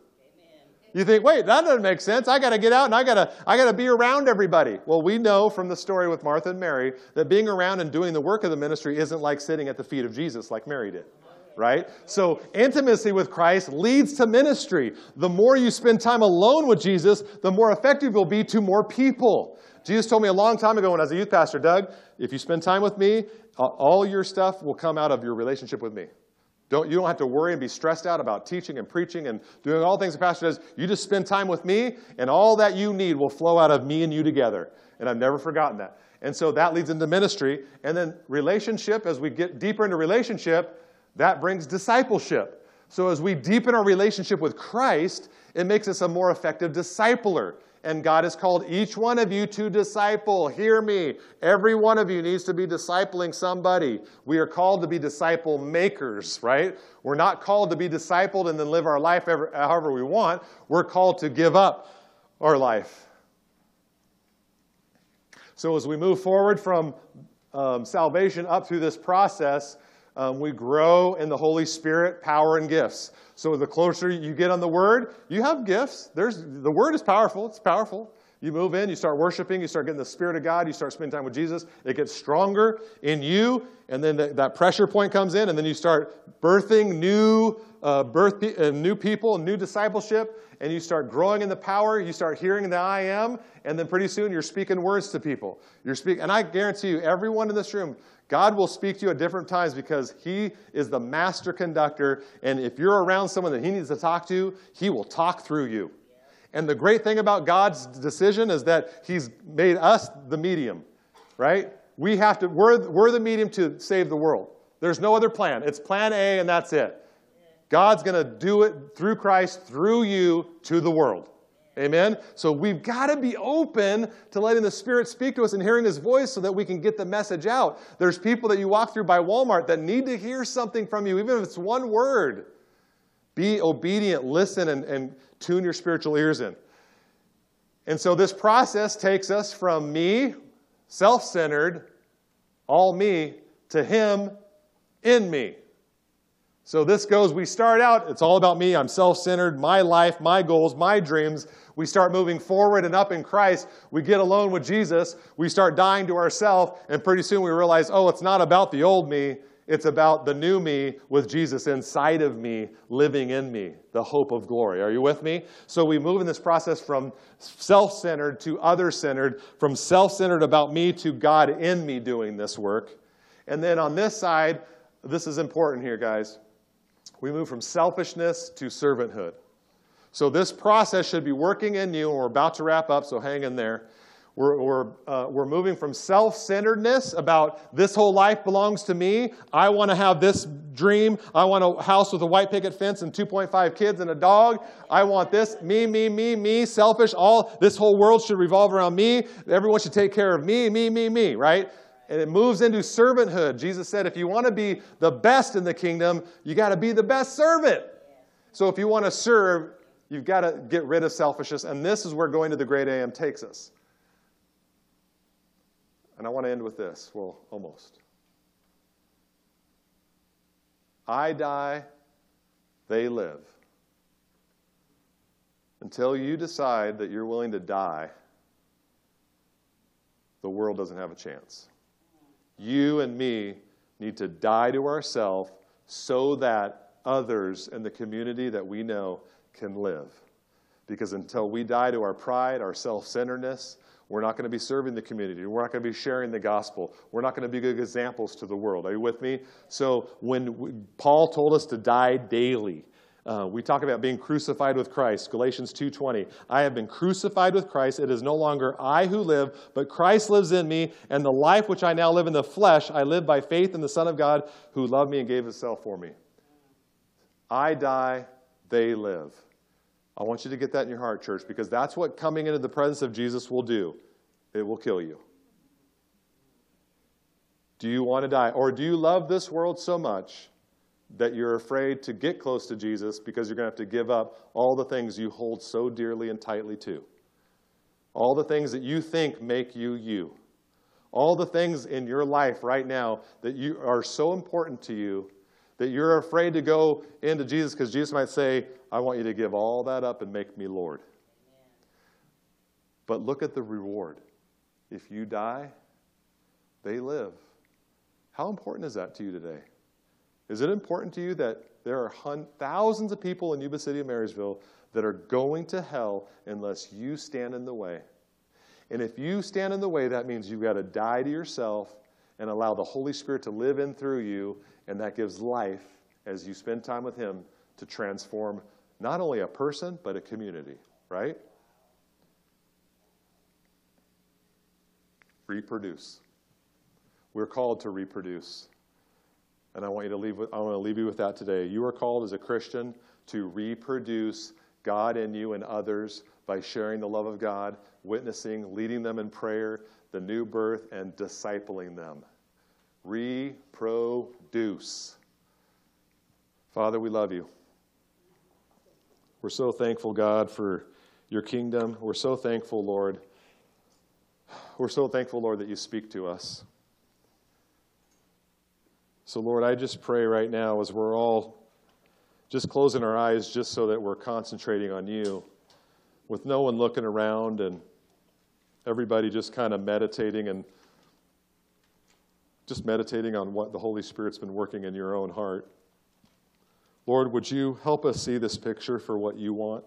A: You think, wait, that doesn't make sense. I got to get out and I got to I got to be around everybody. Well, we know from the story with Martha and Mary that being around and doing the work of the ministry isn't like sitting at the feet of Jesus like Mary did. Right? So, intimacy with Christ leads to ministry. The more you spend time alone with Jesus, the more effective you'll be to more people. Jesus told me a long time ago when I was a youth pastor, Doug, if you spend time with me, all your stuff will come out of your relationship with me. Don't, you don't have to worry and be stressed out about teaching and preaching and doing all things the pastor does. You just spend time with me, and all that you need will flow out of me and you together. And I've never forgotten that. And so that leads into ministry. And then relationship, as we get deeper into relationship, that brings discipleship. So as we deepen our relationship with Christ, it makes us a more effective discipler and God has called each one of you to disciple. Hear me. Every one of you needs to be discipling somebody. We are called to be disciple makers, right? We're not called to be discipled and then live our life however we want. We're called to give up our life. So as we move forward from um, salvation up through this process, um, we grow in the Holy Spirit, power, and gifts. So the closer you get on the Word, you have gifts. There's, the Word is powerful. It's powerful. You move in, you start worshiping, you start getting the Spirit of God, you start spending time with Jesus. It gets stronger in you, and then the, that pressure point comes in, and then you start birthing new, uh, birth, uh, new people, new discipleship, and you start growing in the power. You start hearing the I am, and then pretty soon you're speaking words to people. You're speaking, and I guarantee you, everyone in this room, God will speak to you at different times because He is the master conductor. And if you're around someone that He needs to talk to, He will talk through you. And the great thing about God's decision is that He's made us the medium, right? We have to, we're, we're the medium to save the world. There's no other plan. It's plan A, and that's it. God's going to do it through Christ, through you, to the world. Amen? So we've got to be open to letting the Spirit speak to us and hearing His voice so that we can get the message out. There's people that you walk through by Walmart that need to hear something from you, even if it's one word. Be obedient, listen, and, and tune your spiritual ears in. And so this process takes us from me, self centered, all me, to Him in me. So this goes, we start out, it's all about me. I'm self centered, my life, my goals, my dreams. We start moving forward and up in Christ. We get alone with Jesus. We start dying to ourselves. And pretty soon we realize, oh, it's not about the old me. It's about the new me with Jesus inside of me, living in me, the hope of glory. Are you with me? So we move in this process from self centered to other centered, from self centered about me to God in me doing this work. And then on this side, this is important here, guys we move from selfishness to servanthood. So this process should be working in you, and we're about to wrap up, so hang in there. We're, we're, uh, we're moving from self centeredness about this whole life belongs to me. I want to have this dream. I want a house with a white picket fence and 2.5 kids and a dog. I want this. Me, me, me, me, selfish. All this whole world should revolve around me. Everyone should take care of me, me, me, me, right? And it moves into servanthood. Jesus said, if you want to be the best in the kingdom, you got to be the best servant. So if you want to serve, you've got to get rid of selfishness. And this is where going to the great I am takes us. And I want to end with this. Well, almost. I die, they live. Until you decide that you're willing to die, the world doesn't have a chance. You and me need to die to ourselves so that others in the community that we know can live. Because until we die to our pride, our self centeredness, we're not going to be serving the community. We're not going to be sharing the gospel. We're not going to be good examples to the world. Are you with me? So when we, Paul told us to die daily, uh, we talk about being crucified with Christ. Galatians 2:20. I have been crucified with Christ. It is no longer I who live, but Christ lives in me, and the life which I now live in the flesh, I live by faith in the Son of God who loved me and gave himself for me. I die, they live. I want you to get that in your heart, church, because that's what coming into the presence of Jesus will do. It will kill you. Do you want to die? Or do you love this world so much that you're afraid to get close to Jesus because you're going to have to give up all the things you hold so dearly and tightly to? All the things that you think make you you. All the things in your life right now that you are so important to you that you're afraid to go into Jesus because Jesus might say, I want you to give all that up and make me Lord. But look at the reward. If you die, they live. How important is that to you today? Is it important to you that there are thousands of people in Yuba City of Marysville that are going to hell unless you stand in the way? And if you stand in the way, that means you've got to die to yourself and allow the Holy Spirit to live in through you, and that gives life as you spend time with Him to transform not only a person, but a community, right? Reproduce. We're called to reproduce. And I want you to leave with, I want to leave you with that today. You are called as a Christian to reproduce God in you and others by sharing the love of God, witnessing, leading them in prayer, the new birth, and discipling them. Reproduce. Father, we love you. We're so thankful, God, for your kingdom. We're so thankful, Lord. We're so thankful, Lord, that you speak to us. So, Lord, I just pray right now as we're all just closing our eyes just so that we're concentrating on you with no one looking around and everybody just kind of meditating and just meditating on what the Holy Spirit's been working in your own heart. Lord, would you help us see this picture for what you want?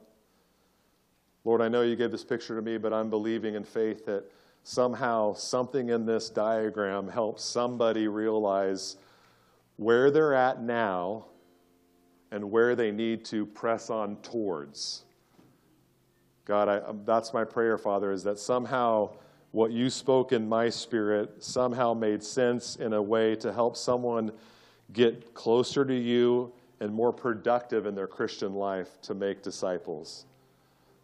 A: Lord, I know you gave this picture to me, but I'm believing in faith that somehow something in this diagram helps somebody realize where they're at now and where they need to press on towards. God, I, that's my prayer, Father, is that somehow what you spoke in my spirit somehow made sense in a way to help someone get closer to you and more productive in their Christian life to make disciples.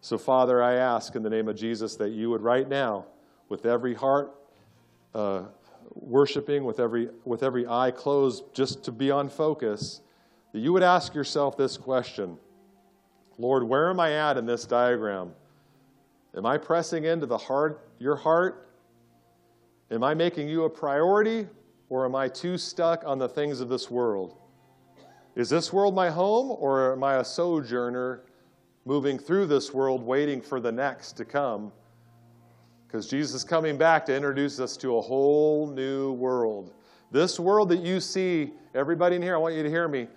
A: So, Father, I ask in the name of Jesus that you would right now, with every heart uh, worshiping with every, with every eye closed, just to be on focus, that you would ask yourself this question Lord, where am I at in this diagram? Am I pressing into the heart, your heart? Am I making you a priority, or am I too stuck on the things of this world? Is this world my home, or am I a sojourner moving through this world, waiting for the next to come? Because Jesus is coming back to introduce us to a whole new world. This world that you see, everybody in here, I want you to hear me.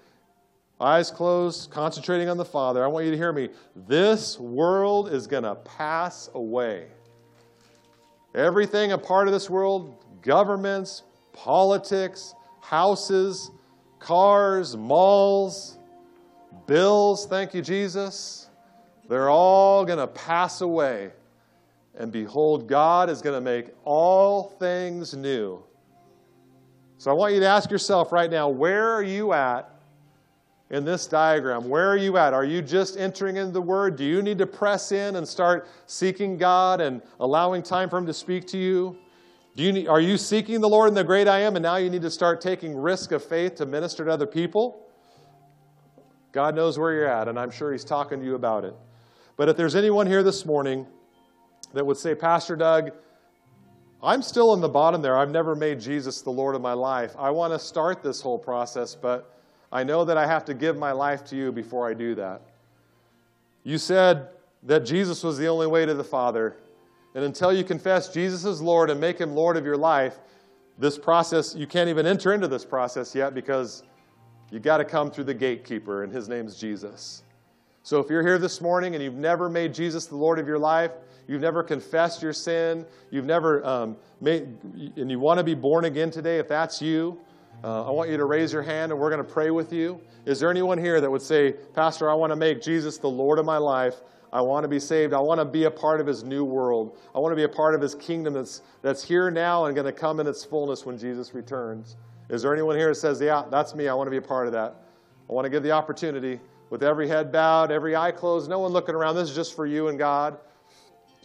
A: Eyes closed, concentrating on the Father. I want you to hear me. This world is going to pass away. Everything a part of this world, governments, politics, houses, cars, malls, bills, thank you, Jesus, they're all going to pass away. And behold, God is going to make all things new. So I want you to ask yourself right now where are you at in this diagram? Where are you at? Are you just entering into the Word? Do you need to press in and start seeking God and allowing time for Him to speak to you? Do you need, are you seeking the Lord in the great I am and now you need to start taking risk of faith to minister to other people? God knows where you're at, and I'm sure He's talking to you about it. But if there's anyone here this morning, that would say, Pastor Doug, I'm still in the bottom there. I've never made Jesus the Lord of my life. I want to start this whole process, but I know that I have to give my life to you before I do that. You said that Jesus was the only way to the Father. And until you confess Jesus is Lord and make him Lord of your life, this process, you can't even enter into this process yet because you got to come through the gatekeeper, and his name's Jesus. So if you're here this morning and you've never made Jesus the Lord of your life, you've never confessed your sin, you've never um, made, and you want to be born again today, if that's you, uh, I want you to raise your hand and we're going to pray with you. Is there anyone here that would say, Pastor, I want to make Jesus the Lord of my life? I want to be saved. I want to be a part of his new world. I want to be a part of his kingdom that's, that's here now and going to come in its fullness when Jesus returns. Is there anyone here that says, Yeah, that's me. I want to be a part of that? I want to give the opportunity with every head bowed, every eye closed, no one looking around. This is just for you and God.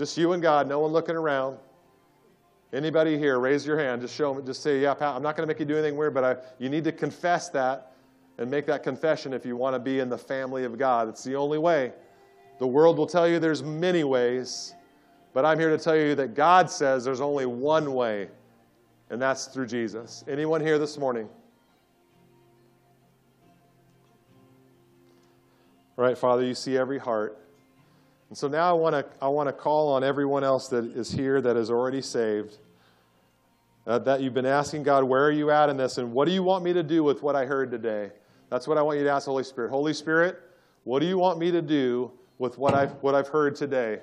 A: Just you and God, no one looking around. Anybody here, raise your hand. Just show me, just say, yeah, Pat, I'm not going to make you do anything weird, but I, you need to confess that and make that confession if you want to be in the family of God. It's the only way. The world will tell you there's many ways, but I'm here to tell you that God says there's only one way, and that's through Jesus. Anyone here this morning? All right, Father, you see every heart. And so now I want to I want to call on everyone else that is here that is already saved. Uh, that you've been asking God, where are you at in this, and what do you want me to do with what I heard today? That's what I want you to ask the Holy Spirit. Holy Spirit, what do you want me to do with what I've what I've heard today?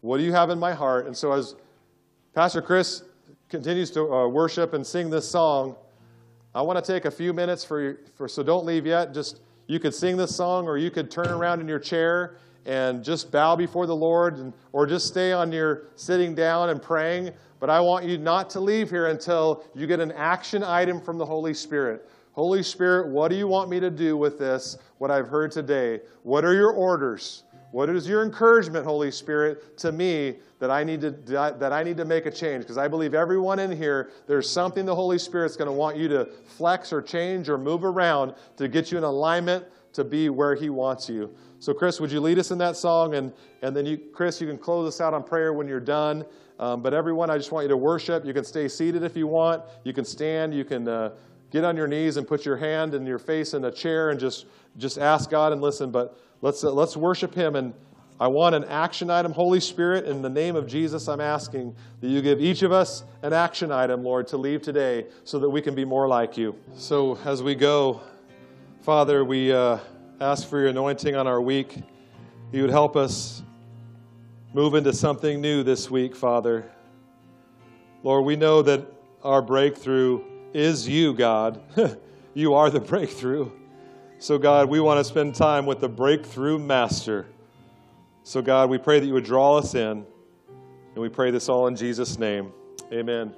A: What do you have in my heart? And so as Pastor Chris continues to uh, worship and sing this song, I want to take a few minutes for, for so don't leave yet. Just you could sing this song, or you could turn around in your chair and just bow before the Lord, and, or just stay on your sitting down and praying. But I want you not to leave here until you get an action item from the Holy Spirit. Holy Spirit, what do you want me to do with this, what I've heard today? What are your orders? What is your encouragement, Holy Spirit, to me that I need to, that I need to make a change? Because I believe everyone in here, there's something the Holy Spirit's going to want you to flex or change or move around to get you in alignment to be where He wants you. So, Chris, would you lead us in that song? And, and then, you, Chris, you can close us out on prayer when you're done. Um, but everyone, I just want you to worship. You can stay seated if you want. You can stand. You can uh, get on your knees and put your hand and your face in a chair and just, just ask God and listen. But let's, uh, let's worship Him. And I want an action item. Holy Spirit, in the name of Jesus, I'm asking that you give each of us an action item, Lord, to leave today so that we can be more like you. So as we go, Father, we. Uh, ask for your anointing on our week. You would help us move into something new this week, Father. Lord, we know that our breakthrough is you, God. you are the breakthrough. So, God, we want to spend time with the breakthrough master. So, God, we pray that you would draw us in. And we pray this all in Jesus' name. Amen.